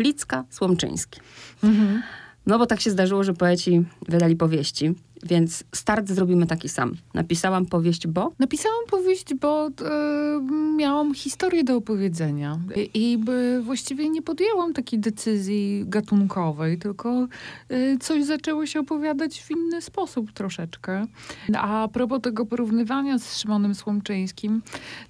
Klicka, Słomczyński. Mhm. No bo tak się zdarzyło, że poeci wydali powieści. Więc start zrobimy taki sam. Napisałam powieść, bo? Napisałam powieść, bo e, miałam historię do opowiedzenia. I, i właściwie nie podjęłam takiej decyzji gatunkowej, tylko e, coś zaczęło się opowiadać w inny sposób troszeczkę. A propos tego porównywania z Szymonem Słomczyńskim,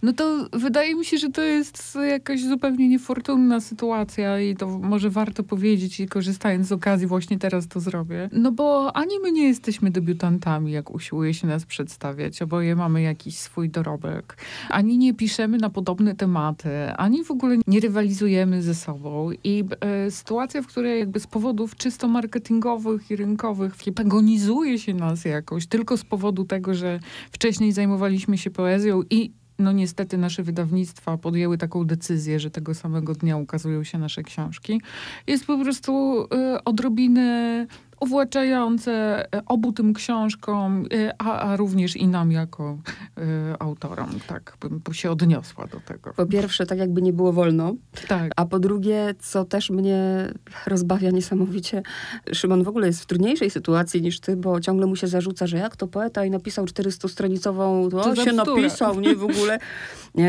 no to wydaje mi się, że to jest jakaś zupełnie niefortunna sytuacja i to może warto powiedzieć i korzystając z okazji właśnie teraz to zrobię. No bo ani my nie jesteśmy debiutantami, jak usiłuje się nas przedstawiać. Oboje mamy jakiś swój dorobek. Ani nie piszemy na podobne tematy, ani w ogóle nie rywalizujemy ze sobą. I e, sytuacja, w której jakby z powodów czysto marketingowych i rynkowych pagonizuje się nas jakoś tylko z powodu tego, że wcześniej zajmowaliśmy się poezją i no niestety nasze wydawnictwa podjęły taką decyzję, że tego samego dnia ukazują się nasze książki. Jest po prostu y, uwłaczające e, obu tym książkom, e, a, a również i nam jako y, autorom. Tak bym się odniosła do tego. Po pierwsze, tak jakby nie było wolno. Tak. A po drugie, co też mnie rozbawia niesamowicie, Szymon w ogóle jest w trudniejszej sytuacji niż ty, bo ciągle mu się zarzuca, że jak to poeta i napisał 400-stronicową, to, to się napisał, nie w ogóle.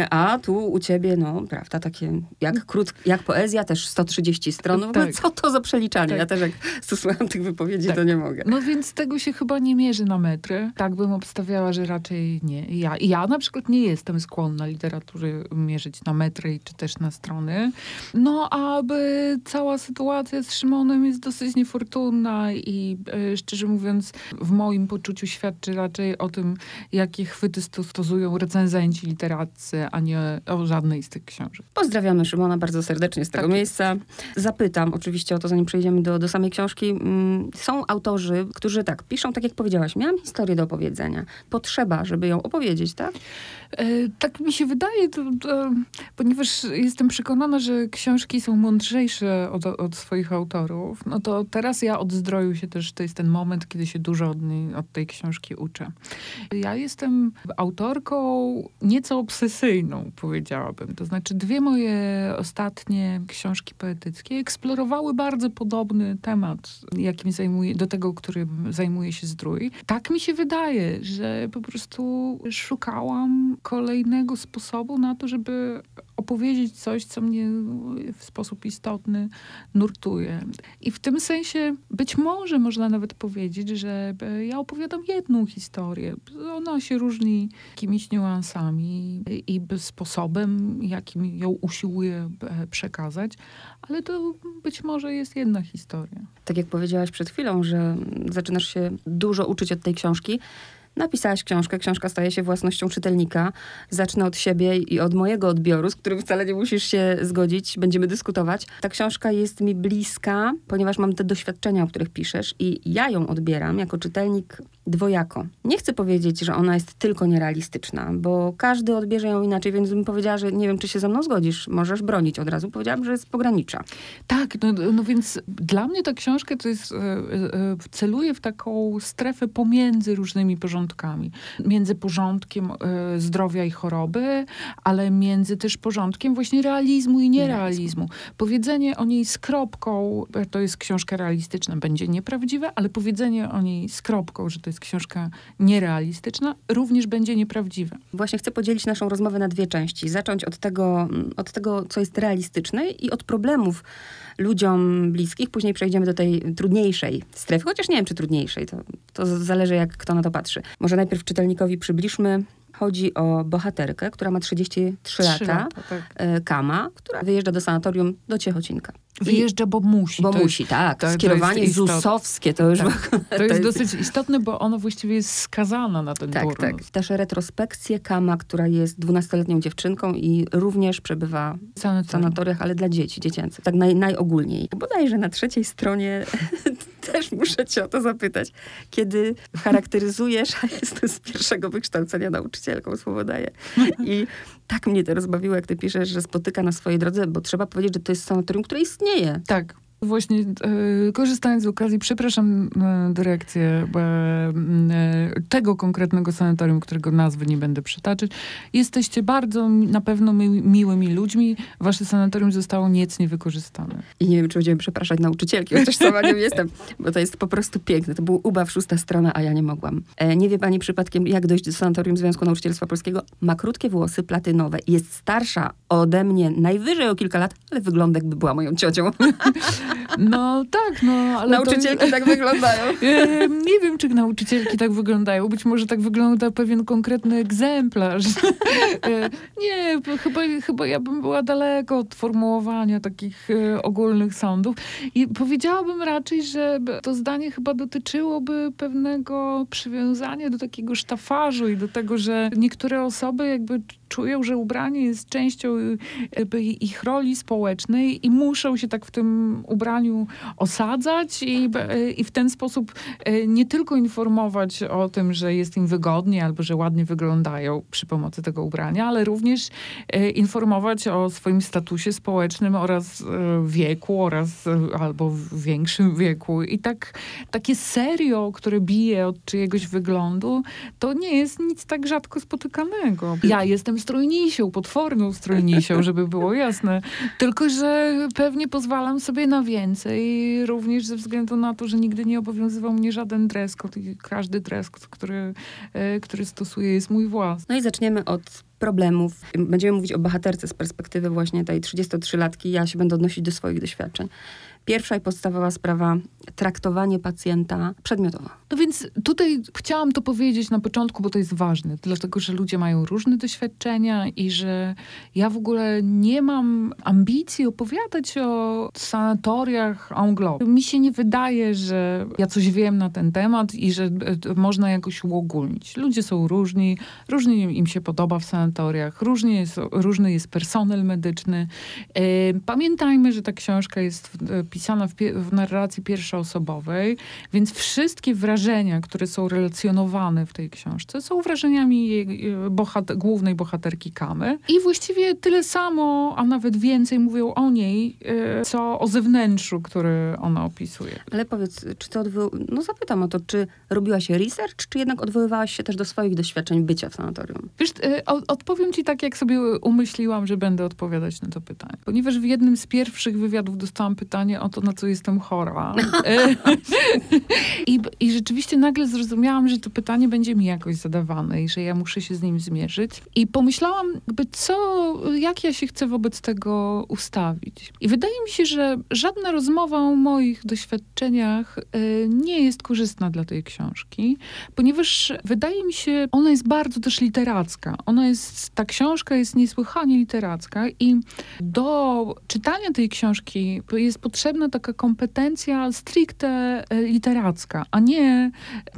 A tu u ciebie, no, prawda, takie jak, krót, jak poezja, też 130 stron. No, tak. Co to za przeliczanie? Tak. Ja też jak słucham tych wypowiedzi, tak. to nie mogę. No więc tego się chyba nie mierzy na metry. Tak bym obstawiała, że raczej nie. Ja, ja na przykład nie jestem skłonna literatury mierzyć na metry czy też na strony. No, aby cała sytuacja z Szymonem jest dosyć niefortunna i e, szczerze mówiąc w moim poczuciu świadczy raczej o tym, jakie chwyty stosują recenzenci literaccy a nie o żadnej z tych książek. Pozdrawiamy Szymona bardzo serdecznie z tego tak. miejsca. Zapytam oczywiście o to, zanim przejdziemy do, do samej książki. Są autorzy, którzy tak, piszą tak jak powiedziałaś, miałam historię do opowiedzenia. Potrzeba, żeby ją opowiedzieć, tak? E, tak mi się wydaje, to, to, ponieważ jestem przekonana, że książki są mądrzejsze od, od, swoich autorów, no to teraz ja od zdroju się też, to jest ten moment, kiedy się dużo od, niej, od tej książki uczę. Ja jestem autorką nieco obsesyjną, powiedziałabym. To znaczy dwie moje ostatnie książki poetyckie eksplorowały bardzo podobny temat, jakim zajmuje, do tego, którym zajmuje się zdrój. Tak mi się wydaje, że po prostu szukałam kolejnego sposobu na to, żeby opowiedzieć coś, co mnie w sposób istotny nurtuje. I w tym sensie być może można nawet powiedzieć, że ja opowiadam jedną historię. Ona się różni jakimiś niuansami i sposobem, jakim ją usiłuję e, przekazać, ale to być może jest jedna historia. Tak jak powiedziałaś przed chwilą, że zaczynasz się dużo uczyć od tej książki. Napisałaś książkę, książka staje się własnością czytelnika. Zacznę od siebie i od mojego odbioru, z którym wcale nie musisz się zgodzić, będziemy dyskutować. Ta książka jest mi bliska, ponieważ mam te doświadczenia, o których piszesz i ja ją odbieram jako czytelnik dwojako. Nie chcę powiedzieć, że ona jest tylko nierealistyczna, bo każdy odbierze ją inaczej, więc bym powiedziała, że nie wiem, czy się ze mną zgodzisz. Możesz bronić od razu. Powiedziałam, że jest pogranicza. Tak, no, no więc dla mnie ta książka to jest, e, e, celuje w taką strefę pomiędzy różnymi porządkami. Między porządkiem e, zdrowia i choroby, ale między też porządkiem właśnie realizmu i nierealizmu. Powiedzenie o niej z kropką, to jest książka realistyczna, będzie nieprawdziwe, ale powiedzenie o niej z kropką, że to jest książka nierealistyczna, również będzie nieprawdziwe. Właśnie chcę podzielić naszą rozmowę na dwie części. Zacząć od tego, od tego co jest realistyczne i od problemów ludziom bliskich. Później przejdziemy do tej trudniejszej strefy, chociaż nie wiem, czy trudniejszej. To, to zależy, jak kto na to patrzy. Może najpierw czytelnikowi przybliżmy Chodzi o bohaterkę, która ma 33 lata, lata tak. E, Kama, która wyjeżdża do sanatorium do Ciechocinka. Wyjeżdża, bo musi. Bo to musi, jest, tak. To, Skierowanie to ZUS-owskie to już... Tak. To, jest dosyć istotne, bo ona właściwie jest skazana na ten tak, turnus. Tak, Też retrospekcję Kama, która jest 12-letnią dziewczynką i również przebywa w sanatoriach, ale dla dzieci, dziecięcych. Tak naj, najogólniej. Bodajże na trzeciej stronie też muszę cię o to zapytać. Kiedy charakteryzujesz, a jestem z pierwszego wykształcenia nauczycielką, słowo daję. I tak mnie to rozbawiło, jak ty piszesz, że spotyka na swojej drodze, bo trzeba powiedzieć, że to jest sanatorium, które istnieje. Tak. Właśnie e, korzystając z okazji, przepraszam e, dyrekcję e, tego konkretnego sanatorium, którego nazwy nie będę przytaczać. Jesteście bardzo na pewno mi, miłymi ludźmi. Wasze sanatorium zostało niecnie wykorzystane. I nie wiem, czy będziemy przepraszać nauczycielki, chociaż sama nie jestem, bo to jest po prostu piękne. To był ubaw szósta strona, a ja nie mogłam. Nie wie pani przypadkiem, jak dojść do sanatorium Związku Nauczycielstwa Polskiego. Ma krótkie włosy, platynowe. Jest starsza ode mnie najwyżej o kilka lat, ale wygląda jakby była moją ciocią. No tak, no ale Nauczycielki to... tak wyglądają. Nie wiem, czy nauczycielki tak wyglądają. Być może tak wygląda pewien konkretny egzemplarz. Nie, chyba, chyba ja bym była daleko od formułowania takich e, ogólnych sądów. I powiedziałabym raczej, że to zdanie chyba dotyczyłoby pewnego przywiązania do takiego sztafarzu i do tego, że niektóre osoby jakby czują, że ubranie jest częścią jakby ich roli społecznej i muszą się tak w tym ubraniu osadzać i, i w ten sposób e, nie tylko informować o tym, że jest im wygodnie albo że ładnie wyglądają przy pomocy tego ubrania, ale również informować o swoim statusie społecznym oraz wieku oraz albo w większym wieku. I tak takie serio, które bije od czyjegoś wyglądu, to nie jest nic tak rzadko spotykanego. Ja jestem strojnisią, potworną strojnisią, żeby było jasne. Tylko, że pewnie pozwalam sobie na więcej, również ze względu na to, że nigdy nie obowiązywał mnie żaden dress code i każdy dress code, który, e, który stosuję jest mój własny. No i zaczniemy od problemów. Będziemy mówić o bohaterce z perspektywy właśnie tej 33-latki. Ja się będę odnosić do swoich doświadczeń. Pierwsza i podstawowa sprawa traktowanie pacjenta przedmiotowo. No więc tutaj chciałam to powiedzieć na początku, bo to jest ważne, dlatego że ludzie mają różne doświadczenia i że ja w ogóle nie mam ambicji opowiadać o sanatoriach en globe. Mi się nie wydaje, że ja coś wiem na ten temat i że e, można jakoś uogólnić. Ludzie są różni, różnie im się podoba w sanatoriach, różnie jest, różny jest personel medyczny. E, pamiętajmy, że ta książka jest e, pisana w, w narracji pierwszoosobowej, więc wszystkie wrażenia, które są relacjonowane w tej książce, są wrażeniami jej, e, głównej bohaterki Kamy. I właściwie tyle samo, a nawet więcej mówią o niej, e, co o zewnętrzu, który ona opisuje. Ale powiedz, czy to odwoł... No zapytam o to, czy robiłaś research, czy jednak odwoływałaś się też do swoich doświadczeń bycia w sanatorium? Wiesz, e, odpowiem ci tak, jak sobie umyśliłam, że będę odpowiadać na to pytanie. Ponieważ w jednym z pierwszych wywiadów dostałam pytanie o to, na co jestem chora. I, I rzeczywiście nagle zrozumiałam, że to pytanie będzie mi jakoś zadawane i że ja muszę się z nim zmierzyć. I pomyślałam, jakby co, jak ja się chcę wobec tego ustawić. I wydaje mi się, że żadna rozmowa o moich doświadczeniach y, nie jest korzystna dla tej książki, ponieważ wydaje mi się, ona jest bardzo też literacka. Ona jest, ta książka jest niesłychanie literacka i do czytania tej książki jest potrzebna potrzebna taka kompetencja stricte e, literacka, a nie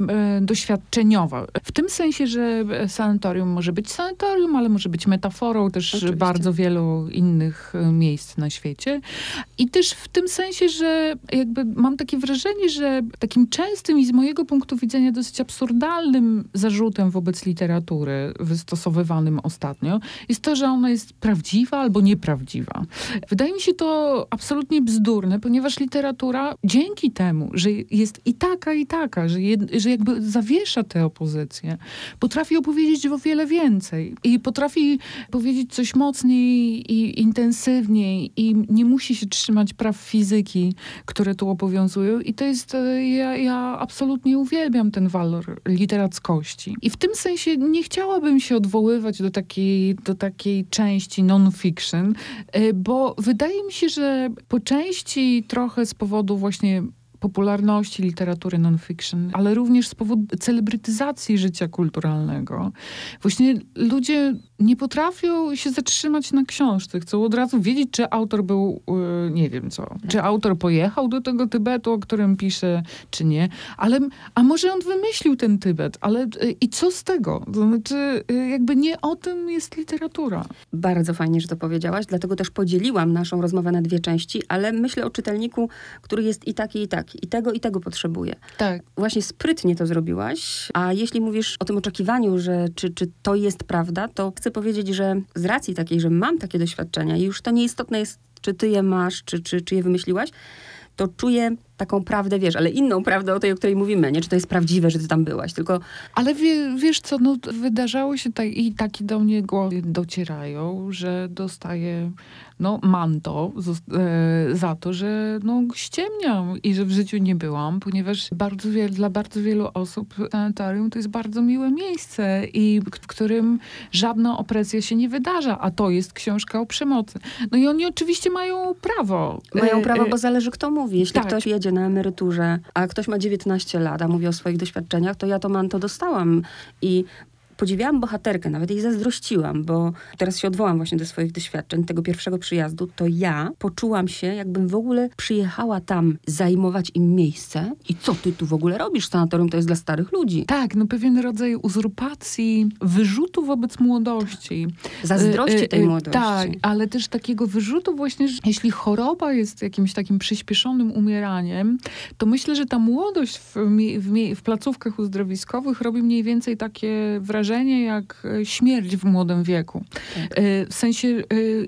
e, doświadczeniowa. W tym sensie, że sanatorium może być sanatorium, ale może być metaforą też Oczywiście. bardzo wielu innych e, miejsc na świecie. I też w tym sensie, że jakby mam takie wrażenie, że takim częstym i z mojego punktu widzenia dosyć absurdalnym zarzutem wobec literatury wystosowywanym ostatnio jest to, że ona jest prawdziwa albo nieprawdziwa. Wydaje mi się to absolutnie bzdurne, ponieważ literatura dzięki temu, że jest i taka, i taka, że, jed, że jakby zawiesza tę opozycję, potrafi opowiedzieć o wiele więcej i potrafi powiedzieć coś mocniej i intensywniej i nie musi się trzymać praw fizyki, które tu obowiązują i to jest, e, ja, ja absolutnie uwielbiam ten walor literackości. I w tym sensie nie chciałabym się odwoływać do takiej, do takiej części non-fiction, e, bo wydaje mi się, że po części trochę z powodu właśnie popularności literatury non-fiction, ale również z powodu celebrytyzacji życia kulturalnego. Właśnie ludzie nie potrafią się zatrzymać na książce. Chcą od razu wiedzieć, czy autor był, yy, nie wiem co, czy autor pojechał do tego Tybetu, o którym pisze, czy nie. Ale, a może on wymyślił ten Tybet, ale yy, i co z tego? To znaczy, yy, jakby nie o tym jest literatura. Bardzo fajnie, że to powiedziałaś, dlatego też podzieliłam naszą rozmowę na dwie części, ale myślę o czytelniku, który jest i taki, i taki, i tego, i tego potrzebuje. Tak. Właśnie sprytnie to zrobiłaś, a jeśli mówisz o tym oczekiwaniu, że czy, czy to jest prawda, to chcę powiedzieć, że z racji takiej, że mam takie doświadczenia i już to nieistotne jest, czy ty je masz, czy, czy, czy je wymyśliłaś, to czuję taką prawdę, wiesz, ale inną prawdę o tej, o której mówimy, nie? Czy to jest prawdziwe, że ty tam byłaś, tylko... Ale wie, wiesz co, no wydarzało się tak i takie do mnie głosy docierają, że dostaję no, manto e, za to, że no, ściemniam i że w życiu nie byłam, ponieważ bardzo wiel, dla bardzo wielu osób sanitarium to jest bardzo miłe miejsce i w którym żadna opresja się nie wydarza, a to jest książka o przemocy. No i oni oczywiście mają prawo. Mają prawo, bo zależy kto mówi. Jeśli tak. ktoś jedzie na emeryturze, a ktoś ma 19 lat, a mówi o swoich doświadczeniach, to ja to manto dostałam i podziwiałam bohaterkę, nawet jej zazdrościłam, bo teraz się odwołam właśnie do swoich doświadczeń, tego pierwszego przyjazdu, to ja poczułam się, jakbym w ogóle przyjechała tam zajmować im miejsce i co ty tu w ogóle robisz? Sanatorium to jest dla starych ludzi. Tak, no pewien rodzaj uzurpacji, wyrzutu wobec młodości. Zazdrości y, y, tej y, młodości. Tak, ale też takiego wyrzutu właśnie, że jeśli choroba jest jakimś takim przyspieszonym umieraniem, to myślę, że ta młodość w, w, w placówkach uzdrowiskowych robi mniej więcej takie wrażenie, jak e, śmierć w młodym wieku. Tak. E, w sensie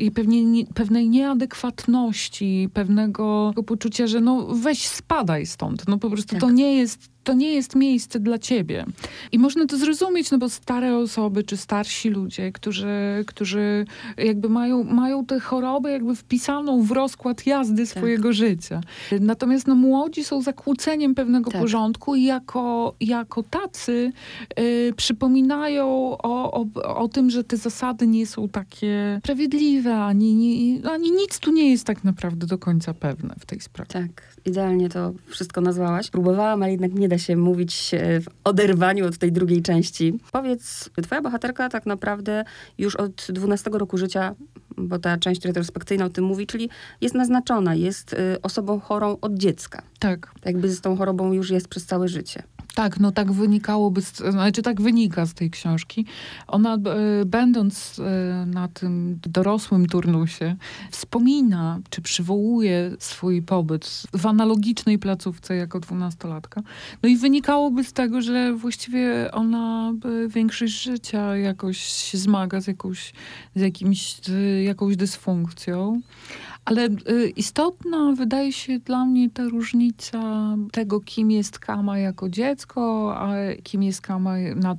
e, pewnie, pewnej nieadekwatności, pewnego poczucia, że no weź spadaj stąd. No po prostu tak. to nie jest to nie jest miejsce dla ciebie. I można to zrozumieć, no bo stare osoby, czy starsi ludzie, którzy, którzy jakby mają, mają tę chorobę jakby wpisaną w rozkład jazdy tak. swojego życia. Natomiast no, młodzi są zakłóceniem pewnego tak. porządku i jako, jako tacy y, przypominają o, o, o tym, że te zasady nie są takie sprawiedliwe, ani, nie, ani nic tu nie jest tak naprawdę do końca pewne w tej sprawie. Tak, idealnie to wszystko nazwałaś. Próbowałam, ale jednak nie da się mówić w oderwaniu od tej drugiej części. Powiedz, twoja bohaterka tak naprawdę już od 12 roku życia, bo ta część retrospekcyjna o tym mówi, czyli jest naznaczona, jest y, osobą chorą od dziecka. Tak. Jakby z tą chorobą już jest przez całe życie. Tak, no tak wynikałoby, z, znaczy tak wynika z tej książki. Ona e, będąc e, na tym dorosłym turnusie wspomina, czy przywołuje swój pobyt w analogicznej placówce jako dwunastolatka. No i wynikałoby z tego, że właściwie ona e, większość życia jakoś się zmaga z, jakąś, z jakimś, z jakąś dysfunkcją. Ale y, istotna wydaje się dla mnie ta różnica tego, kim jest Kama jako dziecko, a kim jest Kama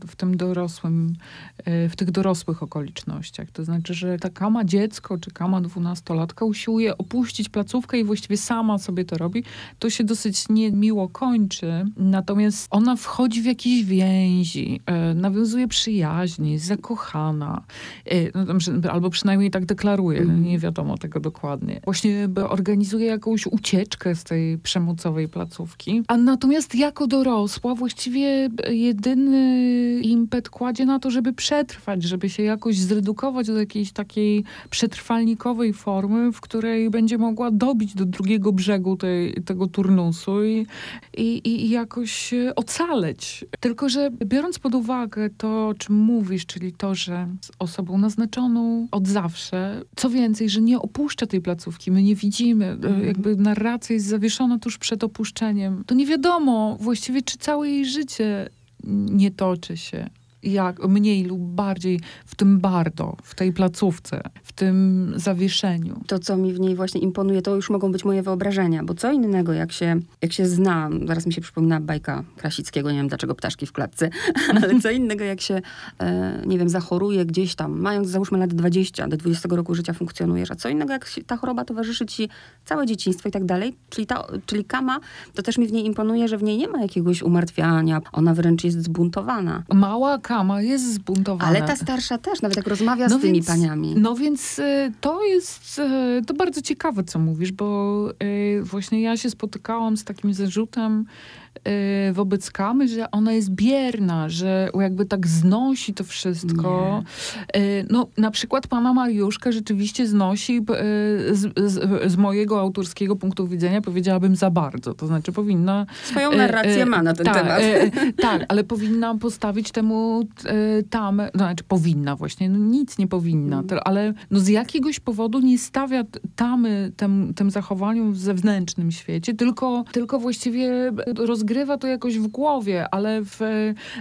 w tym dorosłym, y, w tych dorosłych okolicznościach. To znaczy, że ta Kama dziecko, czy Kama dwunastolatka usiłuje opuścić placówkę i właściwie sama sobie to robi. To się dosyć niemiło kończy. Natomiast ona wchodzi w jakieś więzi, y, nawiązuje przyjaźni, jest zakochana. No, albo przynajmniej tak deklaruje. Mm. Nie wiadomo tego dokładnie właśnie organizuje jakąś ucieczkę z tej przemocowej placówki. A natomiast jako dorosła właściwie jedyny impet kładzie na to, żeby przetrwać, żeby się jakoś zredukować do jakiejś takiej przetrwalnikowej formy, w której będzie mogła dobić do drugiego brzegu tej, tego turnusu i, i, i jakoś ocaleć. Tylko, że biorąc pod uwagę to, o czym mówisz, czyli to, że z osobą naznaczoną od zawsze, co więcej, że nie opuszcza tej placówki, placówki, my nie widzimy, e, mhm. jakby narracja jest zawieszona tuż przed opuszczeniem. To nie wiadomo właściwie, czy całe jej życie nie toczy się jak mniej lub bardziej w tym bardo, w tej placówce, w tym zawieszeniu. To, co mi w niej właśnie imponuje, to już mogą być moje wyobrażenia, bo co innego, jak się, jak się zna, zaraz mi się przypomina bajka Krasickiego, nie wiem dlaczego ptaszki w klatce, ale co innego, jak się, e, nie wiem, zachoruje gdzieś tam, mając załóżmy lat 20, do 20 roku życia funkcjonujesz, a co innego, jak ta choroba towarzyszy ci całe dzieciństwo i tak dalej, czyli, ta, czyli kama, to też mi w niej imponuje, że w niej nie ma jakiegoś umartwiania, ona wręcz jest zbuntowana. Mała kama jest zbuntowana. Ale ta starsza też, nawet jak rozmawia no z tymi więc, paniami. No więc y, to jest y, to bardzo ciekawe, co mówisz, bo y, właśnie ja się spotykałam z takim zarzutem, wobec Kamy, że ona jest bierna, że jakby tak znosi to wszystko. Nie. Y, no, na przykład pana Mariuszka rzeczywiście znosi y, z, z, z, mojego autorskiego punktu widzenia powiedziałabym za bardzo. To znaczy powinna... Swoją narrację ma na ten tak, temat. tak, ale powinna postawić temu e, tam, no znaczy powinna właśnie, no nic nie powinna, Mm. to, ale no z jakiegoś powodu nie stawia tamy tym, tym zachowaniom w zewnętrznym świecie, tylko, tylko właściwie rozgrywa to jakoś w głowie, ale w,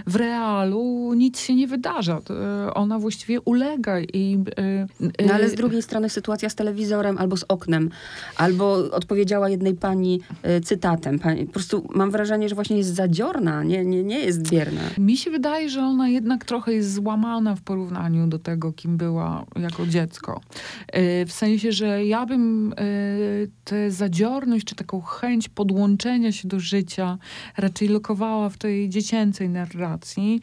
w realu nic się nie wydarza. E, Ona właściwie ulega i... e, No ale e, z drugiej strony sytuacja z telewizorem albo z oknem, albo odpowiedziała jednej pani cytatem. Pani, po prostu mam wrażenie, że właśnie jest zadziorna, nie, nie, nie jest bierna. Mi się wydaje, że ona jednak trochę jest złamana w porównaniu do tego, kim była jako dziecko. W sensie, że ja bym tę zadziorność, czy taką chęć podłączenia się do życia raczej lokowała w tej dziecięcej narracji.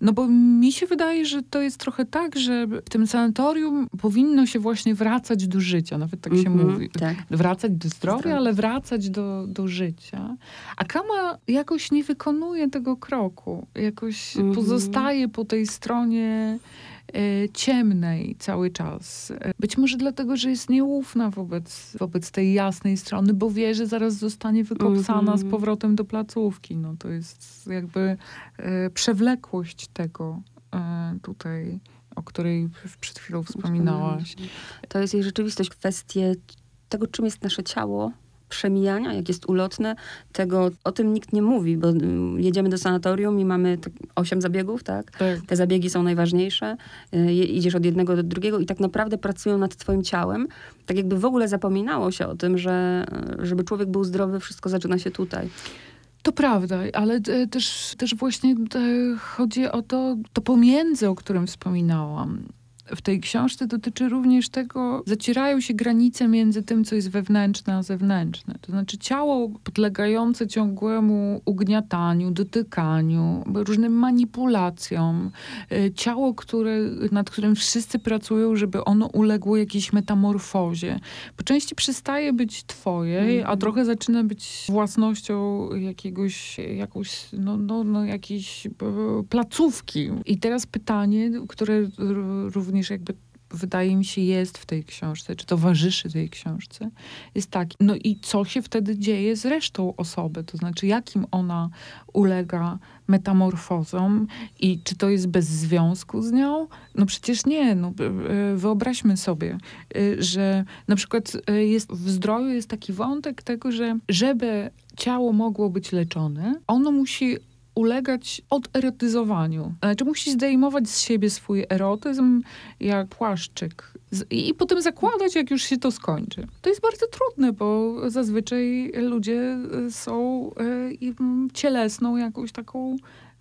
No bo mi się wydaje, że to jest trochę tak, że w tym sanatorium powinno się właśnie wracać do życia, nawet tak się Mhm, mówi. Tak. Wracać do zdrowia, Zdrowia. ale wracać do, do życia. A Kama jakoś nie wykonuje tego kroku. Jakoś Mhm. pozostaje po tej stronie ciemnej cały czas. E, Być może dlatego, że jest nieufna wobec, wobec tej jasnej strony, bo wie, że zaraz zostanie wykopsana z Mhm. powrotem do placówki. No to jest jakby e, przewlekłość tego e, tutaj, o której przed chwilą wspominałaś. To jest jej rzeczywistość, kwestie tego, czym jest nasze ciało, przemijania, jak jest ulotne, tego, o tym nikt nie mówi, bo mm, jedziemy do sanatorium i mamy tak osiem zabiegów, tak? Tak. Te zabiegi są najważniejsze. Y, Idziesz od jednego do drugiego i tak naprawdę pracują nad twoim ciałem. Tak jakby w ogóle zapominało się o tym, że y, żeby człowiek był zdrowy, wszystko zaczyna się tutaj. To prawda, ale też, też właśnie chodzi o to, to pomiędzy, o którym wspominałam. W tej książce dotyczy również tego, zacierają się granice między tym, co jest wewnętrzne, a zewnętrzne. To znaczy ciało podlegające ciągłemu ugniataniu, dotykaniu, różnym manipulacjom. E, Ciało, które, nad którym wszyscy pracują, żeby ono uległo jakiejś metamorfozie. Po części przestaje być twoje, a Mhm. trochę zaczyna być własnością jakiegoś, jakąś, no, no, no jakiejś e, placówki. I teraz pytanie, które r- również jakby wydaje mi się jest w tej książce, czy towarzyszy tej książce, jest taki, no i co się wtedy dzieje z resztą osoby, to znaczy jakim ona ulega metamorfozom i czy to jest bez związku z nią? No przecież nie, no b- wyobraźmy sobie, y, że na przykład y, jest, w zdrowiu jest taki wątek tego, że żeby ciało mogło być leczone, ono musi ulegać oderotyzowaniu. Znaczy musi zdejmować z siebie swój erotyzm jak płaszczyk i, potem zakładać, jak już się to skończy. To jest bardzo trudne, bo zazwyczaj ludzie y, są mm, cielesną jakąś taką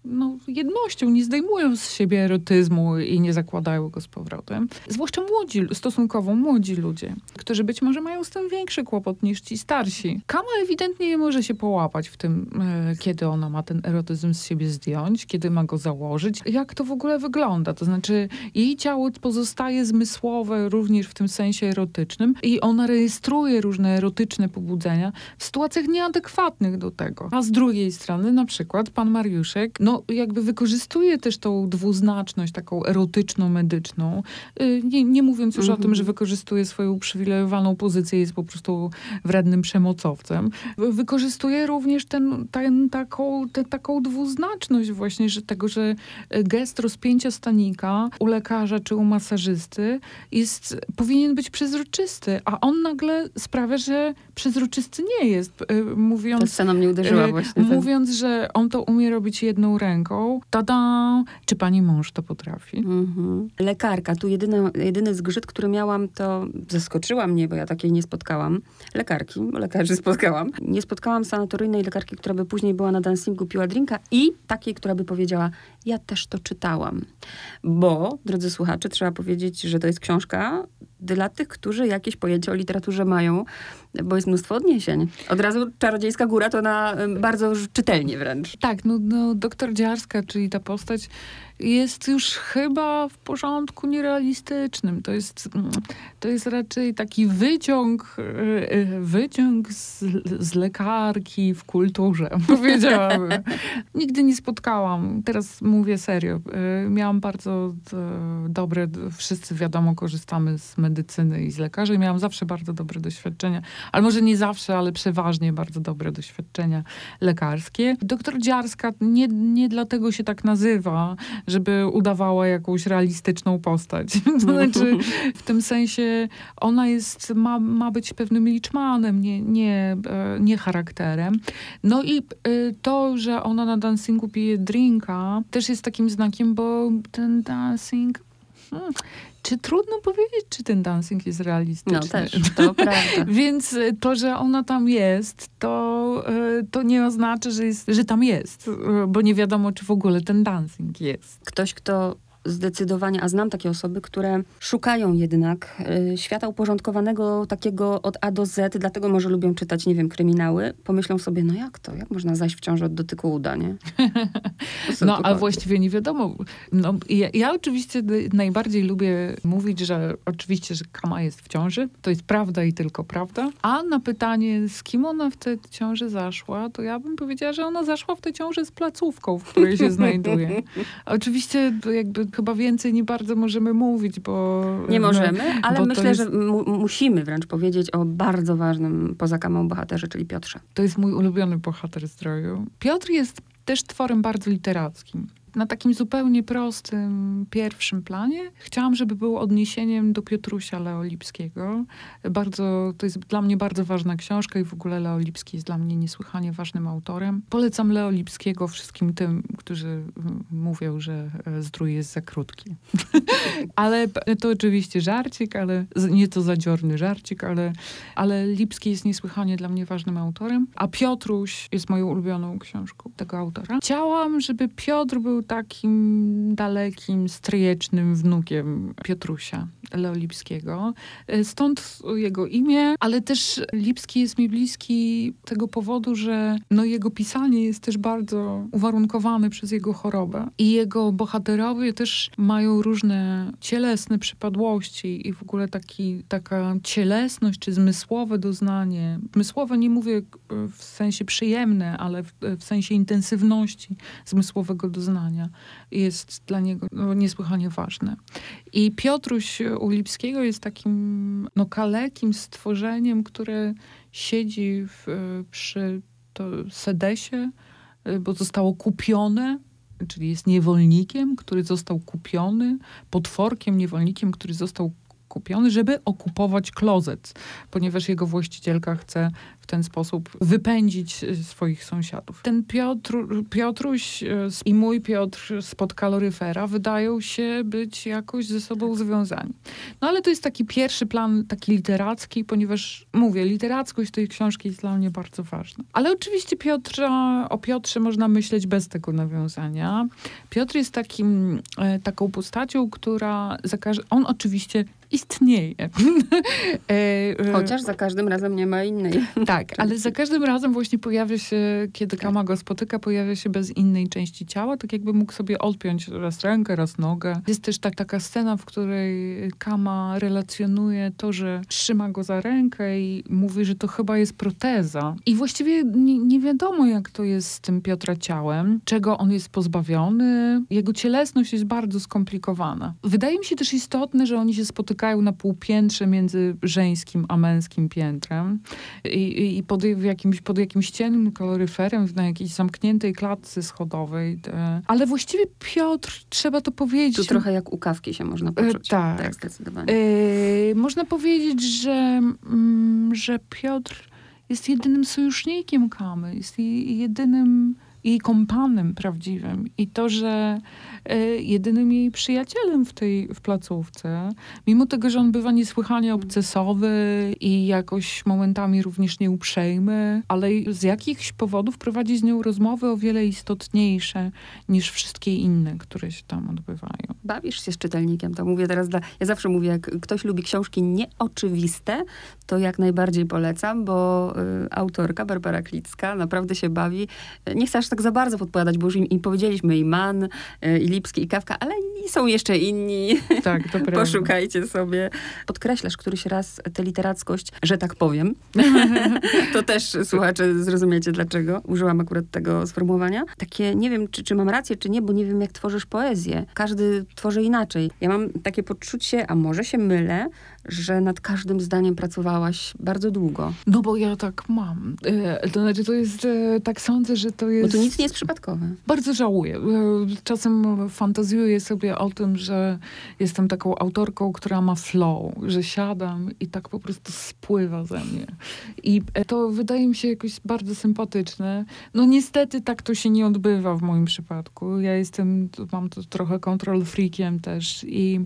no, jednością, nie zdejmują z siebie erotyzmu i nie zakładają go z powrotem. Zwłaszcza młodzi, stosunkowo młodzi ludzie, którzy być może mają z tym większy kłopot niż ci starsi. Kama ewidentnie nie może się połapać w tym, e, kiedy ona ma ten erotyzm z siebie zdjąć, kiedy ma go założyć. Jak to w ogóle wygląda? To znaczy, jej ciało pozostaje zmysłowe również w tym sensie erotycznym i ona rejestruje różne erotyczne pobudzenia w sytuacjach nieadekwatnych do tego. A z drugiej strony, na przykład, pan Mariuszek, no jakby wykorzystuje też tą dwuznaczność, taką erotyczną, medyczną, y, nie, nie mówiąc już o Mhm. tym, że wykorzystuje swoją uprzywilejowaną pozycję, jest po prostu wrednym przemocowcem. Wy- Wykorzystuje również ten, ten, taką, taką dwuznaczność właśnie, że tego, że y, gest rozpięcia stanika u lekarza czy u masażysty jest, powinien być przezroczysty, a on nagle sprawia, że przezroczysty nie jest. Y, Ta Mówiąc scena mnie uderzyła właśnie. tak. Mówiąc, że on to umie robić jedną ręką, tada! Czy pani mąż to potrafi? Mhm. Lekarka, tu jedyny, jedyny zgrzyt, który miałam, to zaskoczyła mnie, bo ja takiej nie spotkałam. Lekarki, lekarzy spotkałam. Nie spotkałam sanatoryjnej lekarki, która by później była na dancingu, piła drinka i takiej, która by powiedziała, ja też to czytałam. Bo, drodzy słuchacze, trzeba powiedzieć, że to jest książka dla tych, którzy jakieś pojęcie o literaturze mają, bo jest mnóstwo odniesień. Od razu Czarodziejska Góra to na bardzo czytelnie wręcz. Tak, no, no doktor Dziarska, czyli ta postać jest już chyba w porządku nierealistycznym. To jest, mm, to jest raczej taki wyciąg, y, y, wyciąg z, z lekarki w kulturze, powiedziałabym. Nigdy nie spotkałam, teraz mówię serio, y, miałam bardzo dobre, wszyscy wiadomo korzystamy z medycyny i z lekarzy, miałam zawsze bardzo dobre doświadczenia, ale może nie zawsze, ale przeważnie bardzo dobre doświadczenia lekarskie. Doktor Dziarska nie, nie dlatego się tak nazywa, żeby udawała jakąś realistyczną postać. to znaczy, w tym sensie ona jest, ma, ma być pewnym liczmanem, nie, nie, e, nie charakterem. No i e, to, że ona na dancingu pije drinka, też jest takim znakiem, bo ten dancing hmm, czy trudno powiedzieć, czy ten dancing jest realistyczny? No też, to prawda. Więc e, to, że ona tam jest, to, e, to nie oznacza, że, jest, że tam jest, e, bo nie wiadomo, czy w ogóle ten dancing jest. Ktoś, kto zdecydowanie, a znam takie osoby, które szukają jednak y, świata uporządkowanego takiego od A do Z, dlatego może lubią czytać, nie wiem, kryminały. Pomyślą sobie, no jak to? Jak można zajść w ciąży od dotyku uda, nie? No, ale właściwie nie wiadomo. No, ja, ja, oczywiście najbardziej lubię mówić, że oczywiście, że Kama jest w ciąży. To jest prawda i tylko prawda. A na pytanie, z kim ona w tę ciąży zaszła, to ja bym powiedziała, że ona zaszła w tę ciąży z placówką, w której się znajduje. Oczywiście jakby chyba więcej nie bardzo możemy mówić, bo... Nie możemy, ale myślę, jest... że mu musimy wręcz powiedzieć o bardzo ważnym poza kamą bohaterze, czyli Piotrze. To jest mój ulubiony bohater zdroju. Piotr jest też tworem bardzo literackim na takim zupełnie prostym, pierwszym planie. Chciałam, żeby był odniesieniem do Piotrusia Leolipskiego. Bardzo, to jest dla mnie bardzo ważna książka i w ogóle Leolipski jest dla mnie niesłychanie ważnym autorem. Polecam Leolipskiego wszystkim tym, którzy mówią, że e, zdrój jest za krótki. ale to oczywiście żarcik, ale nie to zadziorny żarcik, ale, ale Lipski jest niesłychanie dla mnie ważnym autorem, a Piotruś jest moją ulubioną książką tego autora. Chciałam, żeby Piotr był takim dalekim, stryjecznym wnukiem Piotrusia Leolipskiego. E, stąd jego imię, ale też Lipski jest mi bliski tego powodu, że no jego pisanie jest też bardzo uwarunkowane przez jego chorobę. I jego bohaterowie też mają różne cielesne przypadłości i w ogóle taki, taka cielesność czy zmysłowe doznanie. Zmysłowe nie mówię w sensie przyjemne, ale w, w sensie intensywności zmysłowego doznania jest dla niego no, niesłychanie ważne. I Piotruś u Lipskiego jest takim no, kalekim stworzeniem, które siedzi w, przy to sedesie, bo zostało kupione czyli jest niewolnikiem, który został kupiony, potworkiem, niewolnikiem, który został kupiony, żeby okupować klozet, ponieważ jego właścicielka chce w ten sposób wypędzić e, swoich sąsiadów. Ten Piotr, Piotruś e, i mój Piotr spod kaloryfera wydają się być jakoś ze sobą związani. No ale to jest taki pierwszy plan, taki literacki, ponieważ mówię, literackość tej książki jest dla mnie bardzo ważna. Ale oczywiście Piotra, o Piotrze można myśleć bez tego nawiązania. Piotr jest takim, e, taką postacią, która za on oczywiście istnieje. Chociaż za każdym razem nie ma innej. Tak, ale za każdym razem właśnie pojawia się, kiedy Kama go spotyka, pojawia się bez innej części ciała, tak jakby mógł sobie odpiąć raz rękę, raz nogę. Jest też tak, taka scena, w której Kama relacjonuje to, że trzyma go za rękę i mówi, że to chyba jest proteza. I właściwie nie, nie wiadomo, jak to jest z tym Piotra ciałem, czego on jest pozbawiony. Jego cielesność jest bardzo skomplikowana. Wydaje mi się też istotne, że oni się spotykają na półpiętrze między żeńskim a męskim piętrem. I, i pod, jakimś, pod jakimś ciemnym kaloryferem na jakiejś zamkniętej klatce schodowej. Ale właściwie Piotr, trzeba to powiedzieć... Tu trochę jak u kawki się można poczuć. E, tak. tak, zdecydowanie. E, można powiedzieć, że, mm, że Piotr jest jedynym sojusznikiem Kamy, jest jedynym jej kompanem prawdziwym. I to, że e, jedynym jej przyjacielem w tej w placówce, mimo tego, że on bywa niesłychanie obcesowy i jakoś momentami również nieuprzejmy, ale z jakichś powodów prowadzi z nią rozmowy o wiele istotniejsze niż wszystkie inne, które się tam odbywają. Bawisz się z czytelnikiem, to mówię teraz dla... Ja zawsze mówię, jak ktoś lubi książki nieoczywiste, to jak najbardziej polecam, bo y, autorka Barbara Klicka naprawdę się bawi. Nie chcę aż za bardzo podpowiadać, bo już im, im powiedzieliśmy i Mann, y, i Lipski, i Kawka, ale i są jeszcze inni. Tak, to prawda. Poszukajcie sobie. Podkreślasz któryś raz tę literackość, że tak powiem. to też słuchacze zrozumiecie, dlaczego użyłam akurat tego sformułowania. Takie, nie wiem, czy, czy mam rację, czy nie, bo nie wiem, jak tworzysz poezję. Każdy tworzy inaczej. Ja mam takie poczucie, a może się mylę, że nad każdym zdaniem pracowałaś bardzo długo. No bo ja tak mam. E, to znaczy, to jest, e, tak sądzę, że to jest... Bo to nic nie jest przypadkowe. Bardzo żałuję. E, czasem fantazjuję sobie o tym, że jestem taką autorką, która ma flow, że siadam i tak po prostu spływa ze mnie. I to wydaje mi się jakoś bardzo sympatyczne. No niestety tak to się nie odbywa w moim przypadku. Ja jestem, mam to trochę control freakiem też i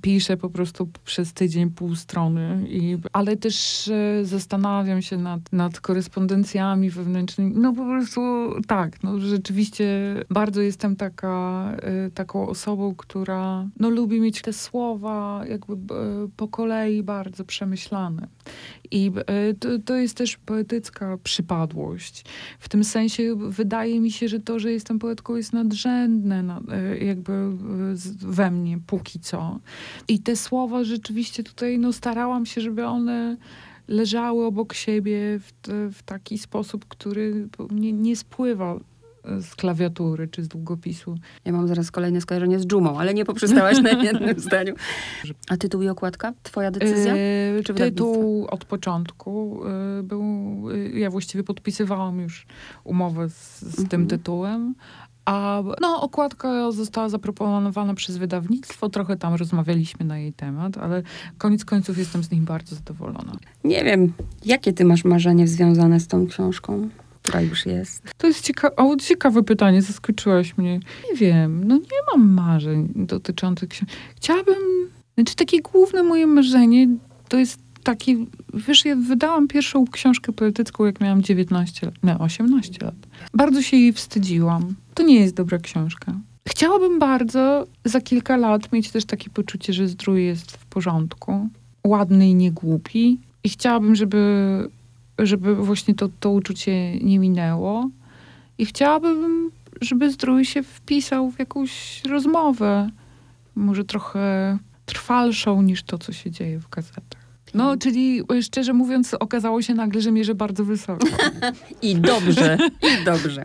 piszę po prostu przez tydzień pół strony. I, ale też e, zastanawiam się nad, nad korespondencjami wewnętrznymi. No po prostu tak, no rzeczywiście bardzo jestem taka, e, taką osobą, która no, lubi mieć te słowa jakby e, po kolei bardzo przemyślane. I to, to jest też poetycka przypadłość. W tym sensie wydaje mi się, że to, że jestem poetką jest nadrzędne na, jakby we mnie póki co. I te słowa rzeczywiście tutaj no, starałam się, żeby one leżały obok siebie w, w taki sposób, który nie, nie spływa e, z klawiatury czy z długopisu. Ja mam zaraz kolejne skojarzenie z dżumą, ale nie poprzestałaś na jednym zdaniu. A tytuł i okładka? Twoja decyzja? E, Czy tytuł od początku e, był, e, ja właściwie podpisywałam już umowę z, z tym Mhm. tytułem, a no, okładka została zaproponowana przez wydawnictwo, trochę tam rozmawialiśmy na jej temat, ale koniec końców jestem z nich bardzo zadowolona. Nie wiem, jakie ty masz marzenie związane z tą książką, która już jest? To jest cieka- o, ciekawe pytanie, zaskoczyłaś mnie. Nie wiem, no nie mam marzeń dotyczących książki. Chciałabym, znaczy takie główne moje marzenie to jest takie, wiesz, ja wydałam pierwszą książkę poetycką, jak miałam 19 lat, nie, 18 lat. Bardzo się jej wstydziłam. To nie jest dobra książka. Chciałabym bardzo za kilka lat mieć też takie poczucie, że zdrój jest w porządku, ładny i niegłupi. I chciałabym, żeby żeby właśnie to, to uczucie nie minęło. I chciałabym, żeby Zdrój się wpisał w jakąś rozmowę, może trochę trwalszą niż to, co się dzieje w gazetach. No, czyli e, szczerze mówiąc, okazało się nagle, że mierzę bardzo wysoko. I dobrze, i dobrze.